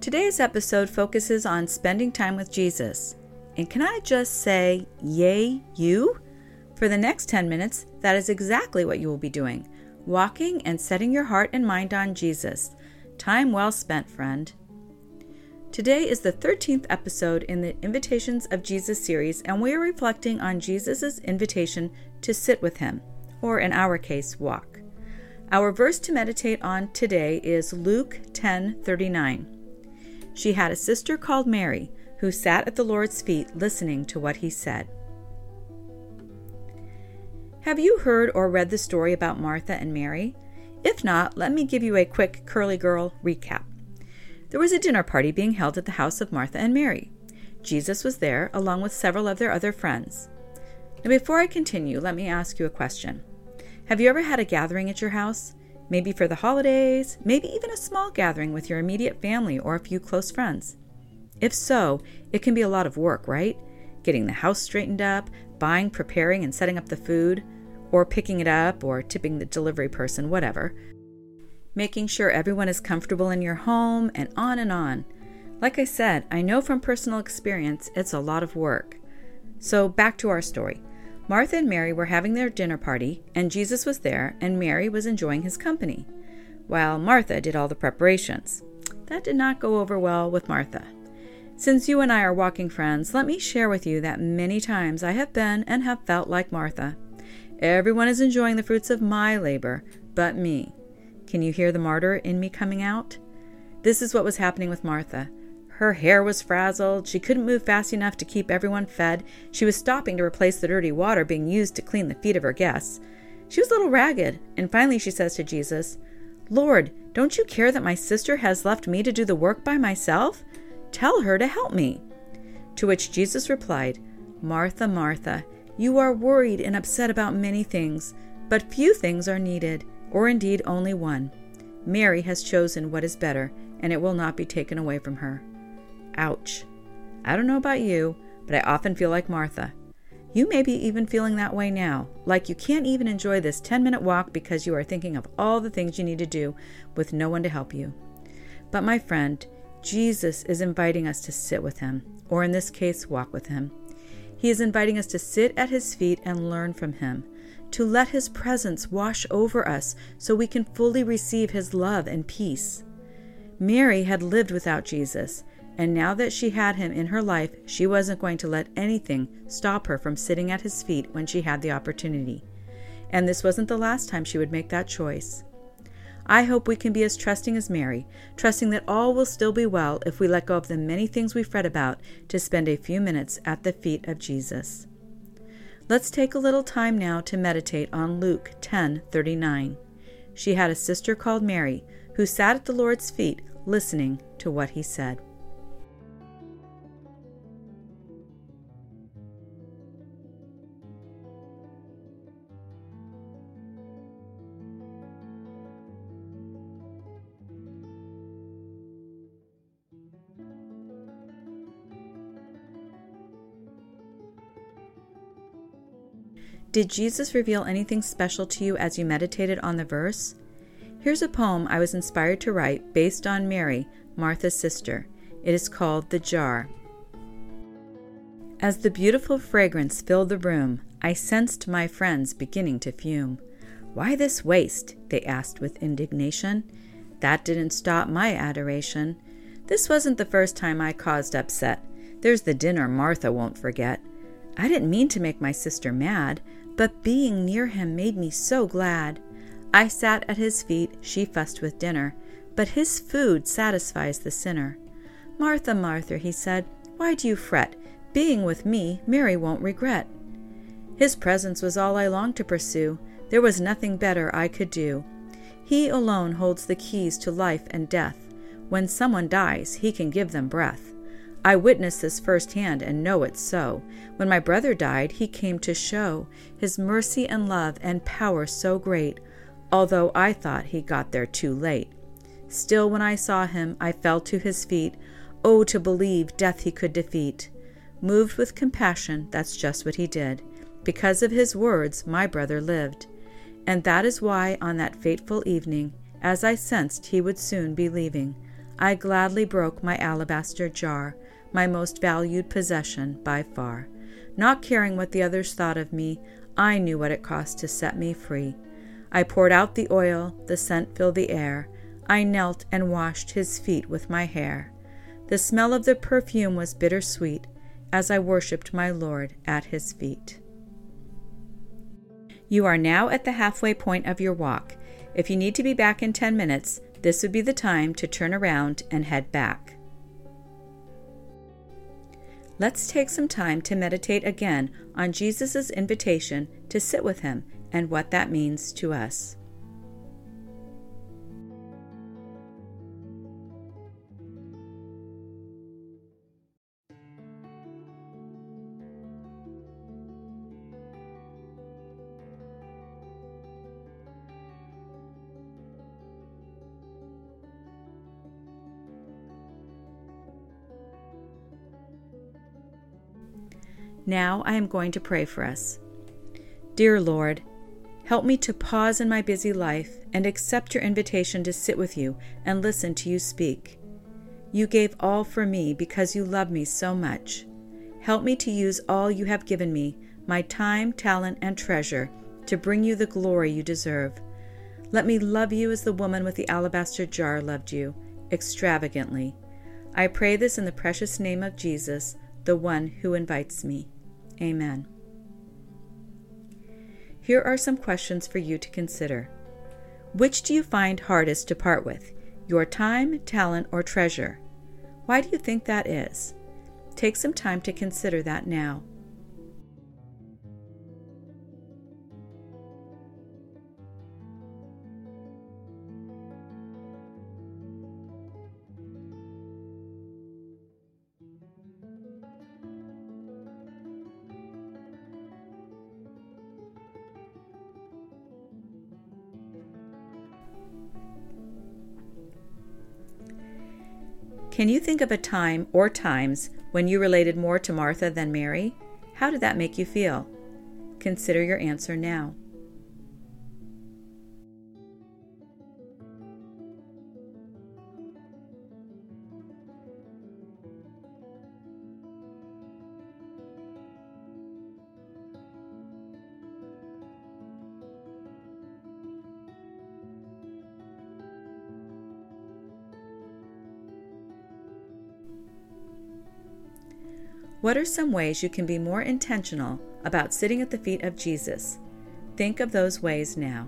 Today's episode focuses on spending time with Jesus. And can I just say, yay, you? For the next 10 minutes, that is exactly what you will be doing walking and setting your heart and mind on Jesus. Time well spent, friend. Today is the 13th episode in the Invitations of Jesus series, and we are reflecting on Jesus' invitation to sit with him, or in our case, walk. Our verse to meditate on today is Luke 10:39. She had a sister called Mary who sat at the Lord's feet listening to what he said. Have you heard or read the story about Martha and Mary? If not, let me give you a quick curly girl recap. There was a dinner party being held at the house of Martha and Mary. Jesus was there, along with several of their other friends. Now, before I continue, let me ask you a question. Have you ever had a gathering at your house? Maybe for the holidays, maybe even a small gathering with your immediate family or a few close friends. If so, it can be a lot of work, right? Getting the house straightened up, buying, preparing, and setting up the food, or picking it up, or tipping the delivery person, whatever. Making sure everyone is comfortable in your home, and on and on. Like I said, I know from personal experience it's a lot of work. So, back to our story. Martha and Mary were having their dinner party, and Jesus was there, and Mary was enjoying his company, while Martha did all the preparations. That did not go over well with Martha. Since you and I are walking friends, let me share with you that many times I have been and have felt like Martha. Everyone is enjoying the fruits of my labor, but me. Can you hear the martyr in me coming out? This is what was happening with Martha. Her hair was frazzled. She couldn't move fast enough to keep everyone fed. She was stopping to replace the dirty water being used to clean the feet of her guests. She was a little ragged, and finally she says to Jesus, Lord, don't you care that my sister has left me to do the work by myself? Tell her to help me. To which Jesus replied, Martha, Martha, you are worried and upset about many things, but few things are needed, or indeed only one. Mary has chosen what is better, and it will not be taken away from her. Ouch. I don't know about you, but I often feel like Martha. You may be even feeling that way now, like you can't even enjoy this 10 minute walk because you are thinking of all the things you need to do with no one to help you. But my friend, Jesus is inviting us to sit with him, or in this case, walk with him. He is inviting us to sit at his feet and learn from him, to let his presence wash over us so we can fully receive his love and peace. Mary had lived without Jesus, and now that she had him in her life, she wasn't going to let anything stop her from sitting at his feet when she had the opportunity. And this wasn't the last time she would make that choice. I hope we can be as trusting as Mary, trusting that all will still be well if we let go of the many things we fret about to spend a few minutes at the feet of Jesus. Let's take a little time now to meditate on Luke 10:39. She had a sister called Mary who sat at the Lord's feet listening to what he said. Did Jesus reveal anything special to you as you meditated on the verse? Here's a poem I was inspired to write based on Mary, Martha's sister. It is called The Jar. As the beautiful fragrance filled the room, I sensed my friends beginning to fume. Why this waste? they asked with indignation. That didn't stop my adoration. This wasn't the first time I caused upset. There's the dinner Martha won't forget. I didn't mean to make my sister mad but being near him made me so glad. I sat at his feet, she fussed with dinner, but his food satisfies the sinner. Martha, Martha, he said, why do you fret? Being with me, Mary won't regret. His presence was all I longed to pursue. There was nothing better I could do. He alone holds the keys to life and death. When someone dies, He can give them breath. I witnessed this firsthand and know it's so. When my brother died, He came to show His mercy and love and power so great, although I thought He got there too late. Still, when I saw Him, I fell to His feet. Oh, to believe death He could defeat. Moved with compassion, that's just what He did. Because of His words, my brother lived. And that is why, on that fateful evening, as I sensed he would soon be leaving, I gladly broke my alabaster jar, my most valued possession by far. Not caring what the others thought of me, I knew what it cost to set me free. I poured out the oil, the scent filled the air. I knelt and washed his feet with my hair. The smell of the perfume was bittersweet as I worshipped my Lord at his feet. You are now at the halfway point of your walk. If you need to be back in 10 minutes, this would be the time to turn around and head back. Let's take some time to meditate again on Jesus' invitation to sit with him and what that means to us. Now I am going to pray for us. Dear Lord, help me to pause in my busy life and accept your invitation to sit with you and listen to you speak. You gave all for me because you love me so much. Help me to use all you have given me, my time, talent, and treasure, to bring you the glory you deserve. Let me love you as the woman with the alabaster jar loved you, extravagantly. I pray this in the precious name of Jesus, the one who invites me. Amen. Here are some questions for you to consider. Which do you find hardest to part with, your time, talent, or treasure? Why do you think that is? Take some time to consider that now. Can you think of a time or times when you related more to Martha than Mary? How did that make you feel? Consider your answer now. What are some ways you can be more intentional about sitting at the feet of Jesus? Think of those ways now.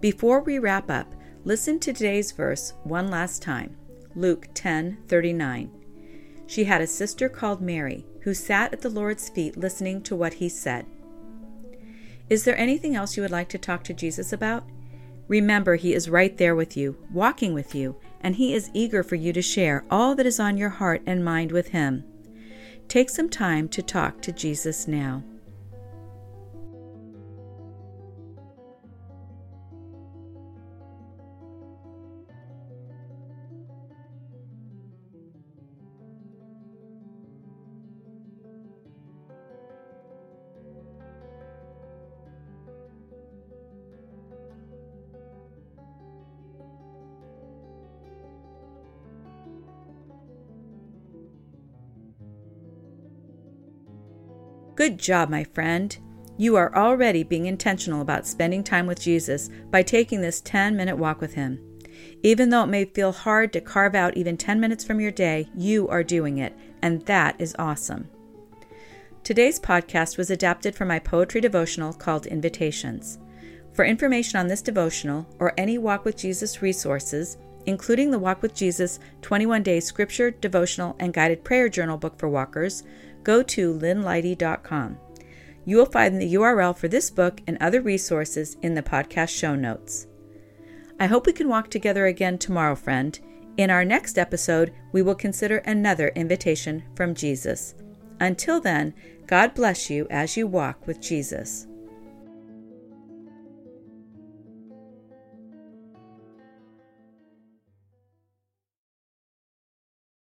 Before we wrap up, Listen to today's verse one last time Luke 10 39. She had a sister called Mary who sat at the Lord's feet listening to what he said. Is there anything else you would like to talk to Jesus about? Remember, he is right there with you, walking with you, and he is eager for you to share all that is on your heart and mind with him. Take some time to talk to Jesus now. Good job, my friend. You are already being intentional about spending time with Jesus by taking this 10 minute walk with Him. Even though it may feel hard to carve out even 10 minutes from your day, you are doing it, and that is awesome. Today's podcast was adapted from my poetry devotional called Invitations. For information on this devotional or any Walk with Jesus resources, including the Walk with Jesus 21 Day Scripture, Devotional, and Guided Prayer Journal book for walkers, go to lynneleite.com. You will find the URL for this book and other resources in the podcast show notes. I hope we can walk together again tomorrow, friend. In our next episode, we will consider another invitation from Jesus. Until then, God bless you as you walk with Jesus.